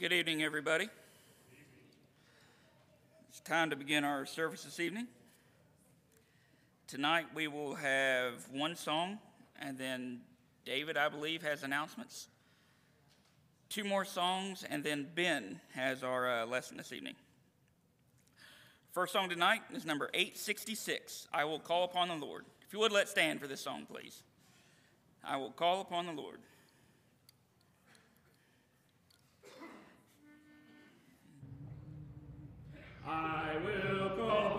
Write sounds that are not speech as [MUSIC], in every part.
Good evening, everybody. It's time to begin our service this evening. Tonight we will have one song, and then David, I believe, has announcements. Two more songs, and then Ben has our uh, lesson this evening. First song tonight is number 866 I Will Call Upon the Lord. If you would, let's stand for this song, please. I will call upon the Lord. I will call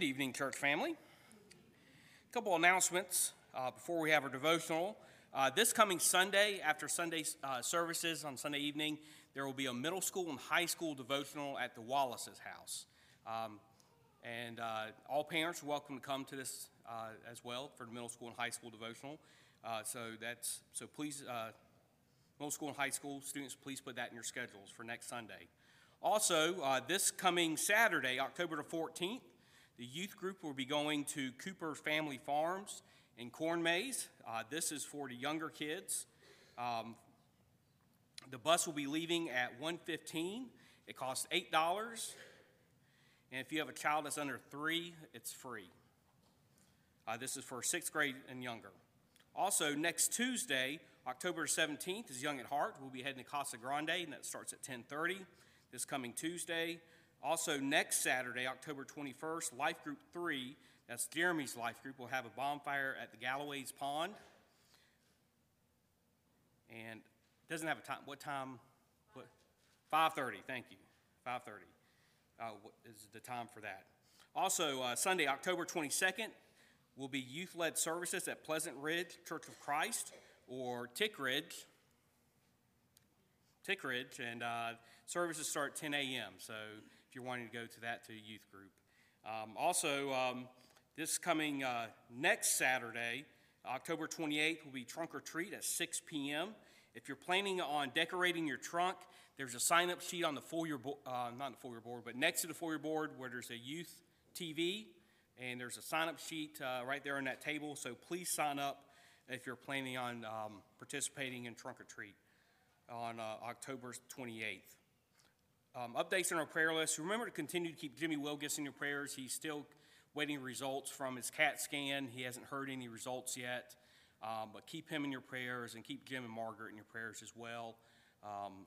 Good evening, church family. A couple announcements uh, before we have our devotional. Uh, this coming Sunday, after Sunday uh, services on Sunday evening, there will be a middle school and high school devotional at the Wallace's house. Um, and uh, all parents are welcome to come to this uh, as well for the middle school and high school devotional. Uh, so that's so please, middle school and high school students, please put that in your schedules for next Sunday. Also, this coming Saturday, October the 14th, the youth group will be going to Cooper Family Farms in Corn Maze. Uh, this is for the younger kids. Um, the bus will be leaving at 1:15. It costs eight dollars, and if you have a child that's under three, it's free. Uh, this is for sixth grade and younger. Also, next Tuesday, October 17th, is Young at Heart. We'll be heading to Casa Grande, and that starts at 10:30 this coming Tuesday. Also, next Saturday, October 21st, Life Group 3, that's Jeremy's Life Group, will have a bonfire at the Galloway's Pond. And doesn't have a time. What time? What? 5.30, thank you. 5.30 uh, is the time for that. Also, uh, Sunday, October 22nd, will be youth-led services at Pleasant Ridge Church of Christ, or Tick Ridge. Tick Ridge, and uh, services start 10 a.m., so if you're wanting to go to that to a youth group. Um, also, um, this coming uh, next Saturday, October 28th, will be trunk or treat at 6 p.m. If you're planning on decorating your trunk, there's a sign up sheet on the foyer board, uh, not the foyer board, but next to the foyer board where there's a youth TV, and there's a sign up sheet uh, right there on that table. So please sign up if you're planning on um, participating in trunk or treat on uh, October 28th. Um, updates on our prayer list. Remember to continue to keep Jimmy Wilgus in your prayers. He's still waiting results from his CAT scan. He hasn't heard any results yet. Um, but keep him in your prayers and keep Jim and Margaret in your prayers as well. Um,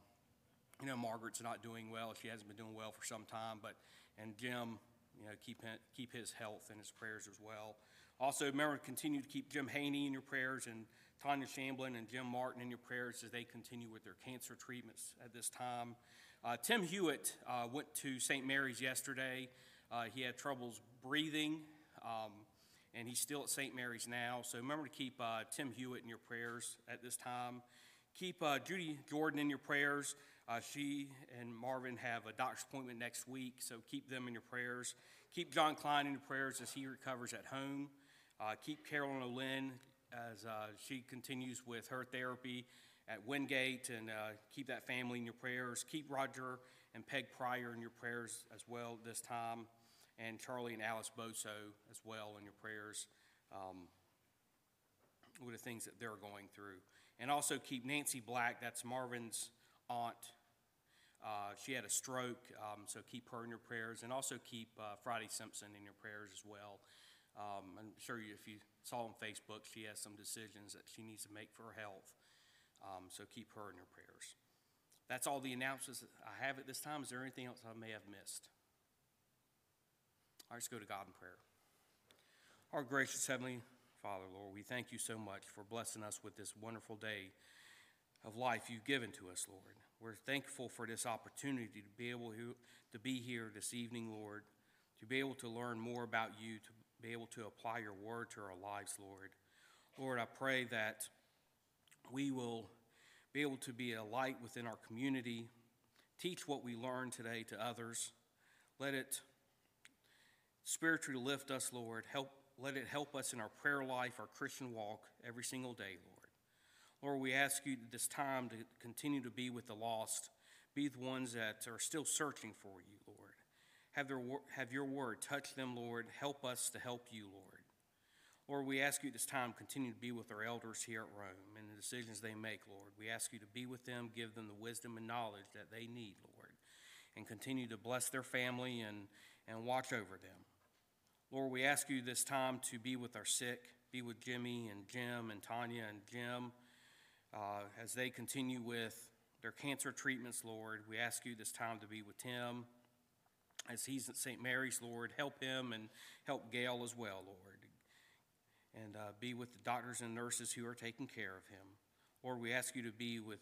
you know, Margaret's not doing well. She hasn't been doing well for some time, but and Jim, you know, keep keep his health in his prayers as well. Also, remember to continue to keep Jim Haney in your prayers and Tanya Shamblin and Jim Martin in your prayers as they continue with their cancer treatments at this time. Uh, Tim Hewitt uh, went to St. Mary's yesterday. Uh, he had troubles breathing, um, and he's still at St. Mary's now. So remember to keep uh, Tim Hewitt in your prayers at this time. Keep uh, Judy Jordan in your prayers. Uh, she and Marvin have a doctor's appointment next week, so keep them in your prayers. Keep John Klein in your prayers as he recovers at home. keep Carolyn O'Lynn as she continues with her therapy at Wingate and uh, keep that family in your prayers. Keep Roger and Peg Pryor in your prayers as well this time, and Charlie and Alice Boso as well in your prayers um, with the things that they're going through. And also keep Nancy Black, that's Marvin's aunt. Uh, she had a stroke, um, so keep her in your prayers. And also keep uh, Friday Simpson in your prayers as well. Um, I'm sure you, if you saw on Facebook, she has some decisions that she needs to make for her health. Um, so keep her in your prayers. That's all the announcements I have at this time. Is there anything else I may have missed? All right, let's go to God in prayer. Our gracious Heavenly Father, Lord, we thank you so much for blessing us with this wonderful day of life you've given to us, Lord. We're thankful for this opportunity to be able to, to be here this evening, Lord, to be able to learn more about you, to be able to apply your word to our lives, Lord. Lord, I pray that we will be able to be a light within our community, teach what we learn today to others. Let it spiritually lift us, Lord. Help, let it help us in our prayer life, our Christian walk every single day, Lord. Lord, we ask you this time to continue to be with the lost, be the ones that are still searching for you, Lord. Have, their, have your word touch them, Lord. Help us to help you, Lord. Lord, we ask you this time continue to be with our elders here at Rome decisions they make, Lord. We ask you to be with them, give them the wisdom and knowledge that they need, Lord, and continue to bless their family and, and watch over them. Lord, we ask you this time to be with our sick, be with Jimmy and Jim and Tanya and Jim uh, as they continue with their cancer treatments, Lord. We ask you this time to be with Tim as he's at St. Mary's, Lord. Help him and help Gail as well, Lord and uh, be with the doctors and nurses who are taking care of him. Lord, we ask you to be with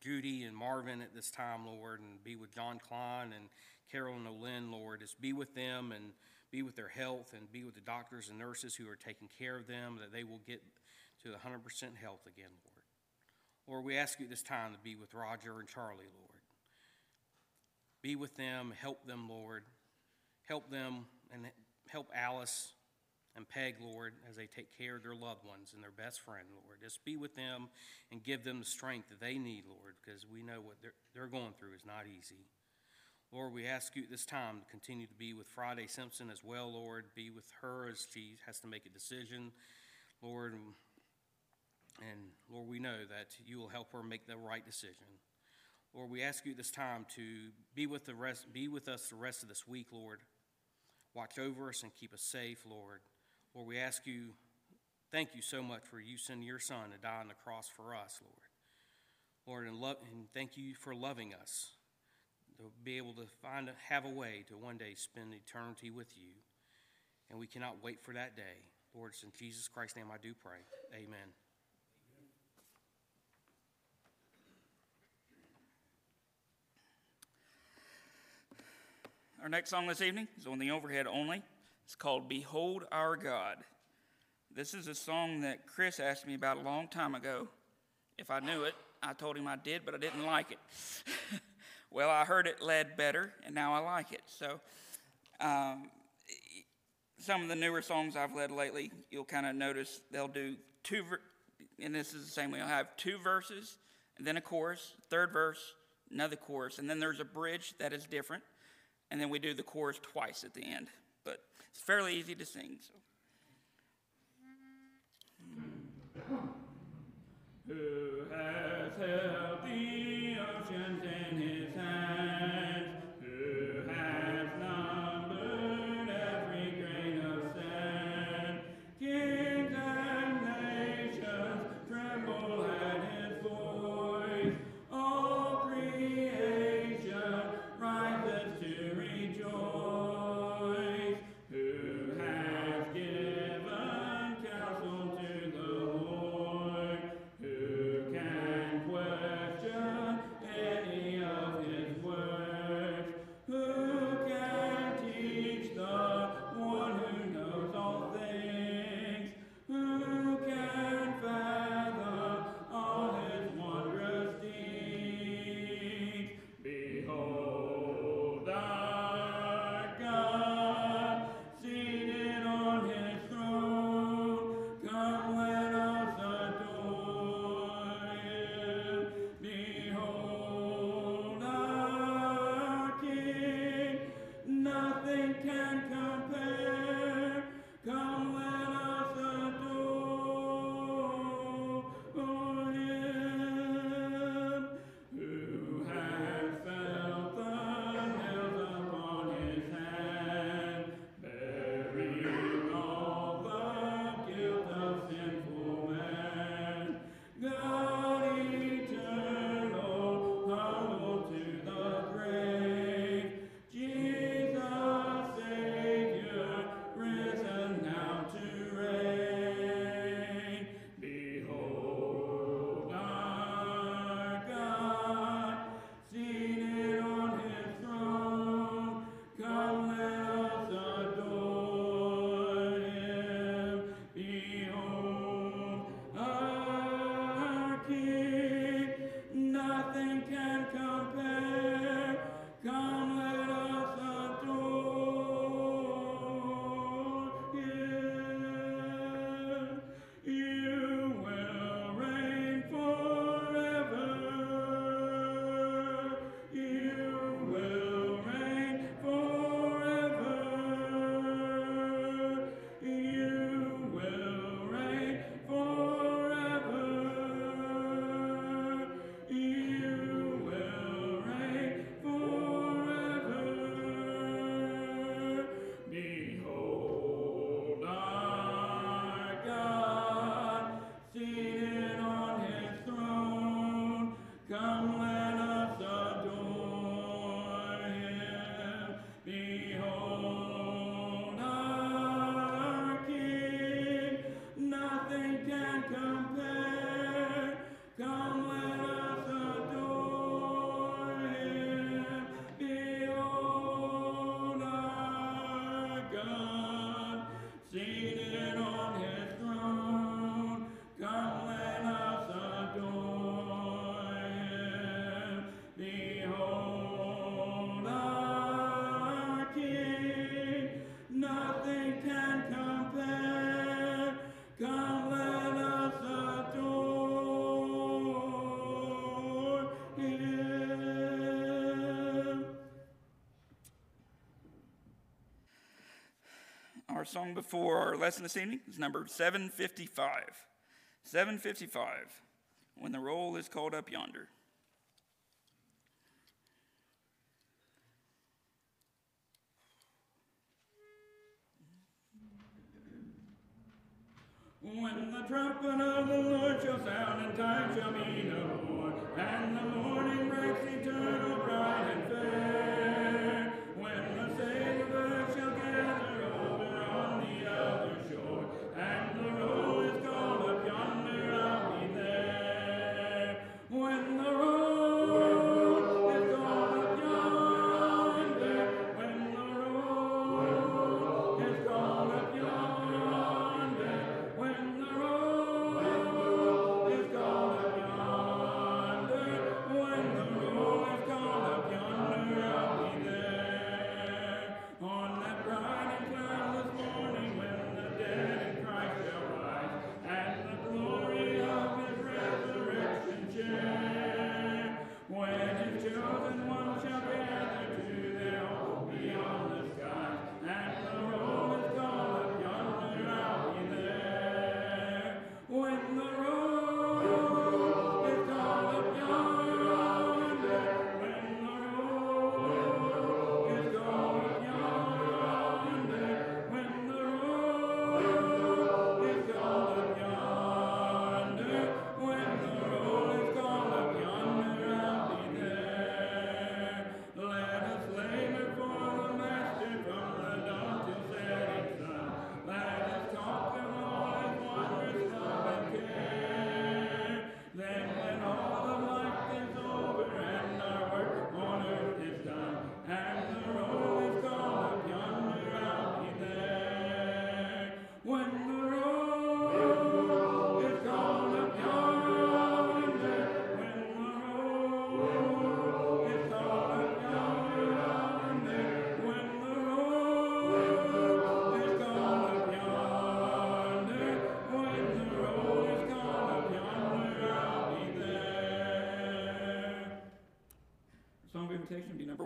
Judy and Marvin at this time, Lord, and be with John Klein and Carol and Olin, Lord. Just be with them and be with their health and be with the doctors and nurses who are taking care of them, that they will get to 100% health again, Lord. Lord, we ask you this time to be with Roger and Charlie, Lord. Be with them, help them, Lord. Help them and help Alice and Peg, Lord, as they take care of their loved ones and their best friend, Lord. Just be with them and give them the strength that they need, Lord, because we know what they're, they're going through is not easy. Lord, we ask you at this time to continue to be with Friday Simpson as well, Lord. Be with her as she has to make a decision, Lord. And Lord, we know that you will help her make the right decision. Lord, we ask you this time to be with the rest, be with us the rest of this week, Lord. Watch over us and keep us safe, Lord. Lord, we ask you, thank you so much for you sending your son to die on the cross for us, Lord. Lord, and, love, and thank you for loving us, to be able to find have a way to one day spend eternity with you. And we cannot wait for that day. Lord, it's in Jesus Christ's name I do pray. Amen. Our next song this evening is on the overhead only. It's called Behold Our God. This is a song that Chris asked me about a long time ago. If I knew it, I told him I did, but I didn't like it. [LAUGHS] well, I heard it led better, and now I like it. So, um, some of the newer songs I've led lately, you'll kind of notice they'll do two, ver- and this is the same way. I'll have two verses, and then a chorus, third verse, another chorus, and then there's a bridge that is different, and then we do the chorus twice at the end. It's fairly easy to sing. So. Who has held the song before our lesson this evening is number 755. 755, When the Roll is Called Up Yonder.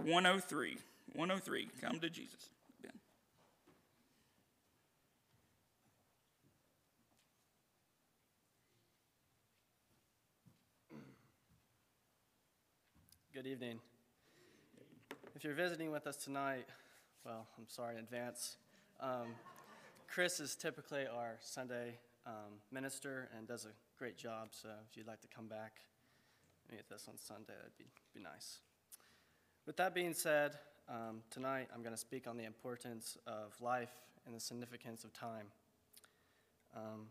103. 103, Come to Jesus. Good evening. If you're visiting with us tonight, well, I'm sorry in advance. Um, Chris is typically our Sunday um, minister and does a great job, so if you'd like to come back and us on Sunday, that'd be, be nice. With that being said, um, tonight I'm going to speak on the importance of life and the significance of time. Um,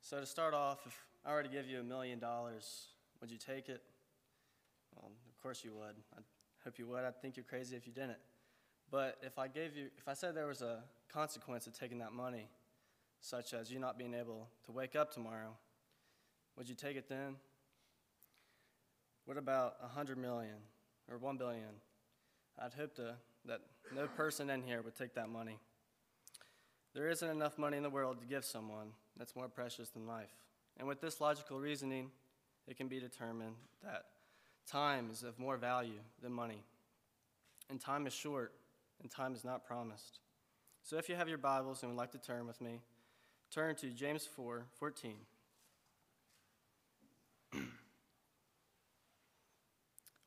so, to start off, if I were to give you a million dollars, would you take it? Well, of course you would. I hope you would. I'd think you're crazy if you didn't. But if I gave you, if I said there was a consequence of taking that money, such as you not being able to wake up tomorrow, would you take it then? What about a hundred million or one billion? I'd hope to, that no person in here would take that money. There isn't enough money in the world to give someone that's more precious than life. And with this logical reasoning, it can be determined that time is of more value than money. And time is short, and time is not promised. So if you have your Bibles and would like to turn with me, turn to James 4 14.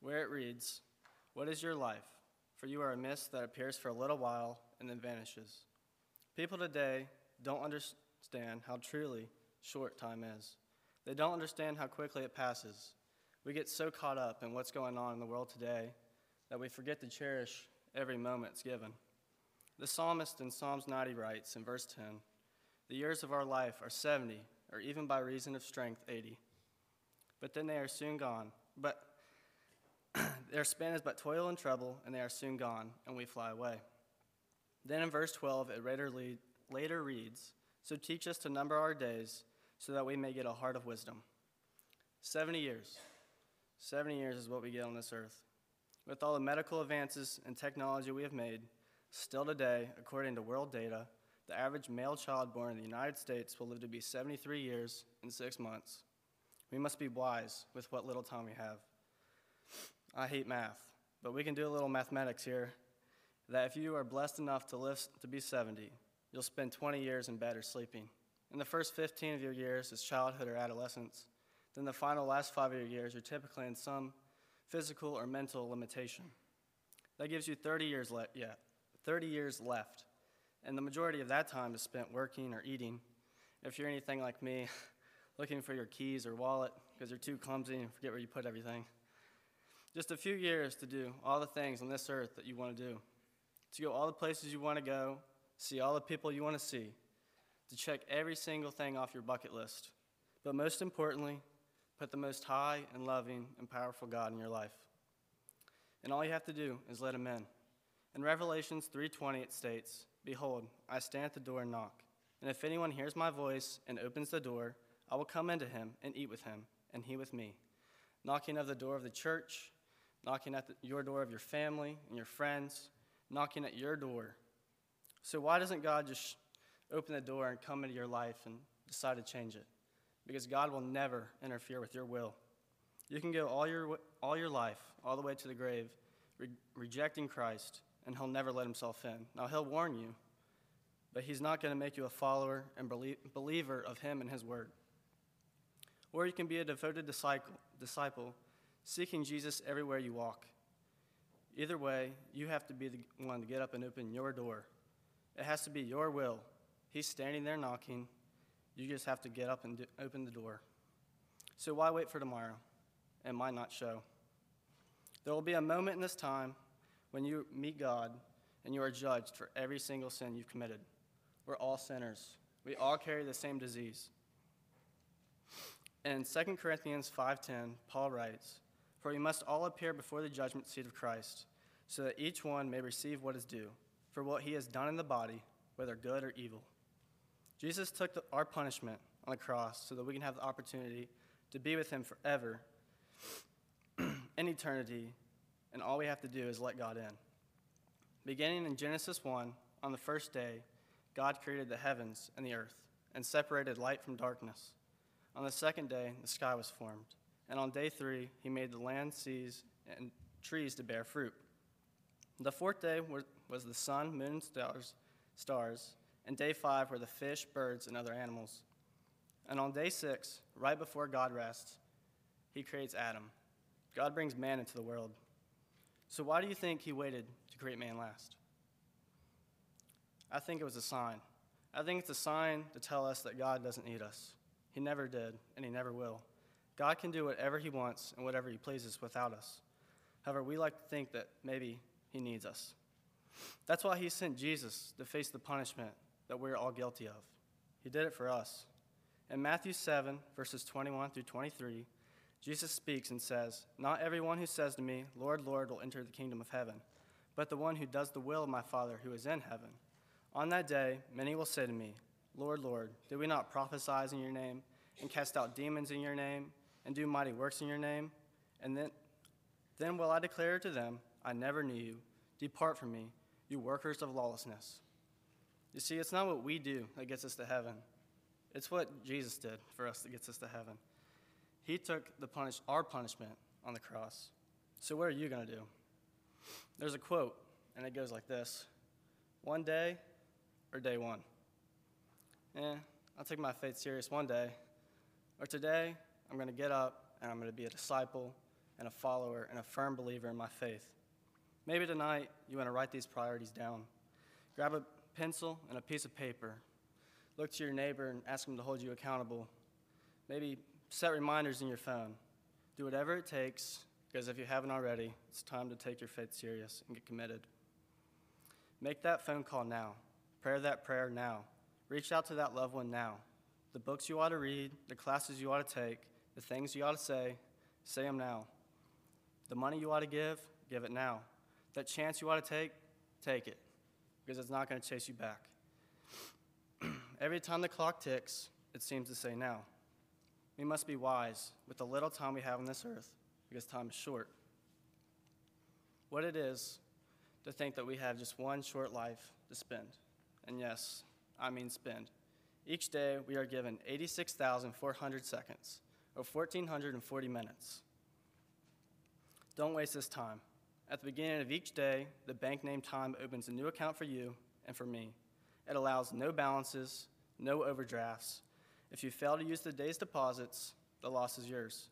Where it reads, What is your life? For you are a mist that appears for a little while and then vanishes. People today don't understand how truly short time is. They don't understand how quickly it passes. We get so caught up in what's going on in the world today that we forget to cherish every moment it's given. The psalmist in Psalms 90 writes in verse 10 The years of our life are 70, or even by reason of strength, 80. But then they are soon gone. But their span is but toil and trouble, and they are soon gone, and we fly away. Then in verse 12, it later, lead, later reads So teach us to number our days, so that we may get a heart of wisdom. 70 years. 70 years is what we get on this earth. With all the medical advances and technology we have made, still today, according to world data, the average male child born in the United States will live to be 73 years and six months. We must be wise with what little time we have. I hate math, but we can do a little mathematics here that if you are blessed enough to live to be 70, you'll spend 20 years in bed or sleeping. In the first 15 of your years is childhood or adolescence. Then the final last five of your years are typically in some physical or mental limitation. That gives you 30 years left Yeah, 30 years left. And the majority of that time is spent working or eating. If you're anything like me, [LAUGHS] looking for your keys or wallet because you're too clumsy and forget where you put everything. Just a few years to do all the things on this earth that you want to do, to go all the places you want to go, see all the people you want to see, to check every single thing off your bucket list. But most importantly, put the most high and loving and powerful God in your life. And all you have to do is let him in. In Revelations 3:20 it states, "Behold, I stand at the door and knock. And if anyone hears my voice and opens the door, I will come into him and eat with him, and he with me." Knocking of the door of the church, knocking at the, your door of your family and your friends, knocking at your door. So, why doesn't God just open the door and come into your life and decide to change it? Because God will never interfere with your will. You can go all your, all your life, all the way to the grave, re- rejecting Christ, and He'll never let Himself in. Now, He'll warn you, but He's not going to make you a follower and belie- believer of Him and His Word. Or you can be a devoted disciple, disciple seeking Jesus everywhere you walk. Either way, you have to be the one to get up and open your door. It has to be your will. He's standing there knocking. You just have to get up and do, open the door. So why wait for tomorrow? It might not show. There will be a moment in this time when you meet God and you are judged for every single sin you've committed. We're all sinners. We all carry the same disease. In 2 Corinthians 5:10, Paul writes, "For we must all appear before the judgment seat of Christ, so that each one may receive what is due for what he has done in the body, whether good or evil." Jesus took the, our punishment on the cross so that we can have the opportunity to be with him forever [CLEARS THROAT] in eternity, and all we have to do is let God in. Beginning in Genesis 1, on the first day, God created the heavens and the earth and separated light from darkness. On the second day, the sky was formed. And on day three, he made the land, seas, and trees to bear fruit. The fourth day was the sun, moon, stars, stars, and day five were the fish, birds, and other animals. And on day six, right before God rests, he creates Adam. God brings man into the world. So why do you think he waited to create man last? I think it was a sign. I think it's a sign to tell us that God doesn't need us. He never did, and he never will. God can do whatever he wants and whatever he pleases without us. However, we like to think that maybe he needs us. That's why he sent Jesus to face the punishment that we're all guilty of. He did it for us. In Matthew 7, verses 21 through 23, Jesus speaks and says, Not everyone who says to me, Lord, Lord, will enter the kingdom of heaven, but the one who does the will of my Father who is in heaven. On that day, many will say to me, Lord, Lord, did we not prophesy in your name, and cast out demons in your name, and do mighty works in your name? And then, then will I declare to them, I never knew you. Depart from me, you workers of lawlessness. You see, it's not what we do that gets us to heaven. It's what Jesus did for us that gets us to heaven. He took the punish, our punishment on the cross. So what are you going to do? There's a quote, and it goes like this One day or day one? Eh, I'll take my faith serious one day. Or today, I'm going to get up and I'm going to be a disciple and a follower and a firm believer in my faith. Maybe tonight you want to write these priorities down. Grab a pencil and a piece of paper. Look to your neighbor and ask him to hold you accountable. Maybe set reminders in your phone. Do whatever it takes, because if you haven't already, it's time to take your faith serious and get committed. Make that phone call now. Pray that prayer now. Reach out to that loved one now. The books you ought to read, the classes you ought to take, the things you ought to say, say them now. The money you ought to give, give it now. That chance you ought to take, take it, because it's not going to chase you back. [CLEARS THROAT] Every time the clock ticks, it seems to say now. We must be wise with the little time we have on this earth, because time is short. What it is to think that we have just one short life to spend. And yes, I mean spend. Each day, we are given 86,400 seconds, or 1,440 minutes. Don't waste this time. At the beginning of each day, the bank name time opens a new account for you and for me. It allows no balances, no overdrafts. If you fail to use the day's deposits, the loss is yours.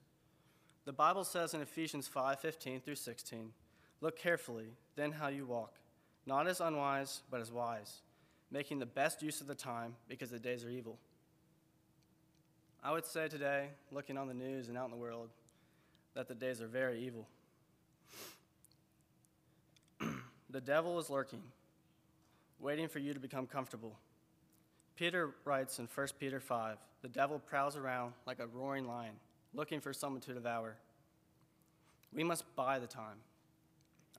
The Bible says in Ephesians 5:15 through 16, "Look carefully then how you walk, not as unwise, but as wise, making the best use of the time because the days are evil." I would say today, looking on the news and out in the world, that the days are very evil. [CLEARS THROAT] the devil is lurking, waiting for you to become comfortable. Peter writes in 1 Peter 5 the devil prowls around like a roaring lion, looking for someone to devour. We must buy the time.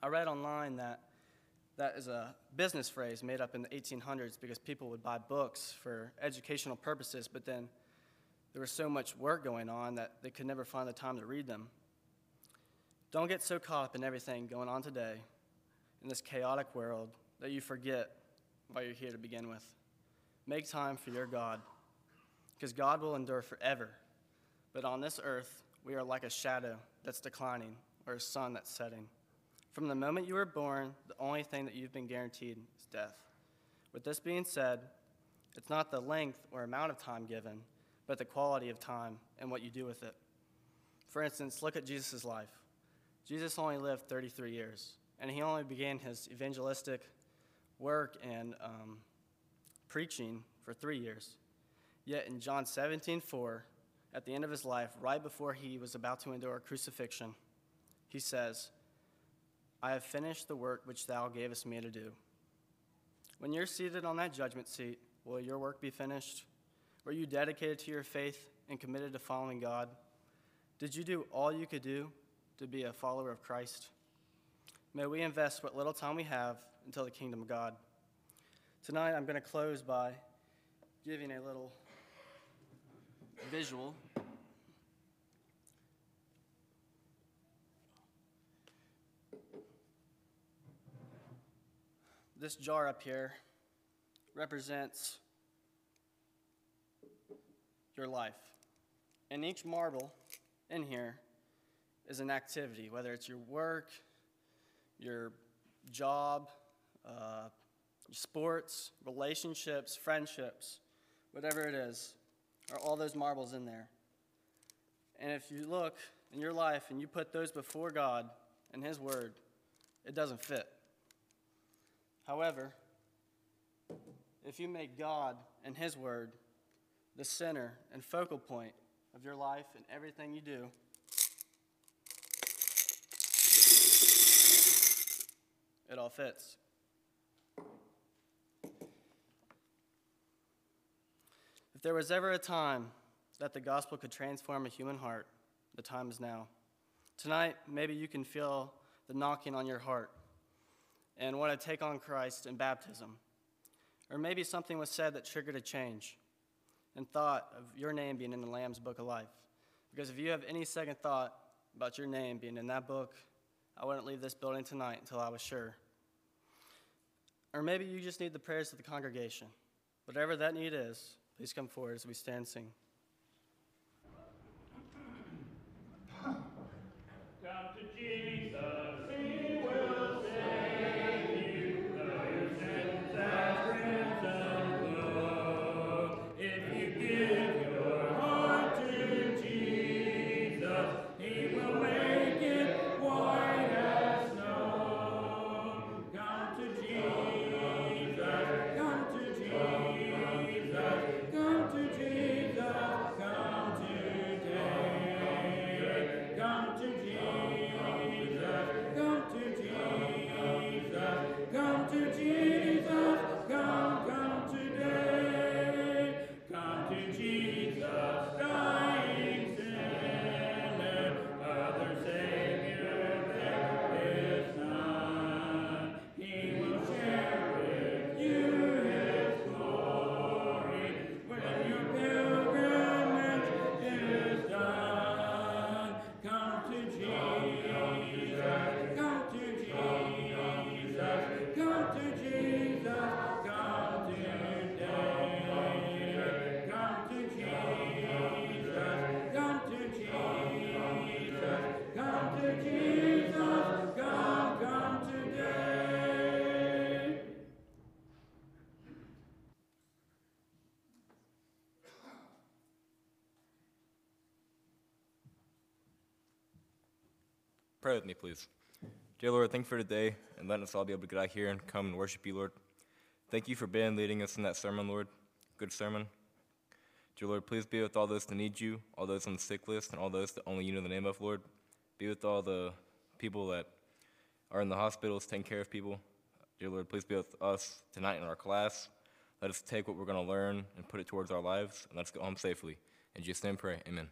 I read online that that is a business phrase made up in the 1800s because people would buy books for educational purposes, but then there was so much work going on that they could never find the time to read them. Don't get so caught up in everything going on today in this chaotic world that you forget why you're here to begin with. Make time for your God, because God will endure forever. But on this earth, we are like a shadow that's declining or a sun that's setting. From the moment you were born, the only thing that you've been guaranteed is death. With this being said, it's not the length or amount of time given, but the quality of time and what you do with it. For instance, look at Jesus' life. Jesus only lived 33 years, and he only began his evangelistic work and um, preaching for three years. Yet in John 17, 4, at the end of his life, right before he was about to endure crucifixion, he says, I have finished the work which thou gavest me to do. When you're seated on that judgment seat, will your work be finished? Were you dedicated to your faith and committed to following God? Did you do all you could do to be a follower of Christ? May we invest what little time we have until the kingdom of God. Tonight, I'm going to close by giving a little visual. This jar up here represents your life. And each marble in here is an activity, whether it's your work, your job, uh, sports, relationships, friendships, whatever it is, are all those marbles in there. And if you look in your life and you put those before God and His Word, it doesn't fit. However, if you make God and His Word the center and focal point of your life and everything you do, it all fits. If there was ever a time that the gospel could transform a human heart, the time is now. Tonight, maybe you can feel the knocking on your heart and want to take on Christ in baptism. Or maybe something was said that triggered a change and thought of your name being in the Lamb's Book of Life. Because if you have any second thought about your name being in that book, I wouldn't leave this building tonight until I was sure. Or maybe you just need the prayers of the congregation. Whatever that need is, please come forward as we stand and sing. Pray with me, please. Dear Lord, thank you for today and letting us all be able to get out here and come and worship you, Lord. Thank you for Ben leading us in that sermon, Lord. Good sermon. Dear Lord, please be with all those that need you, all those on the sick list, and all those that only you know the name of, Lord. Be with all the people that are in the hospitals taking care of people. Dear Lord, please be with us tonight in our class. Let us take what we're going to learn and put it towards our lives, and let's go home safely. In Jesus' name, pray. Amen.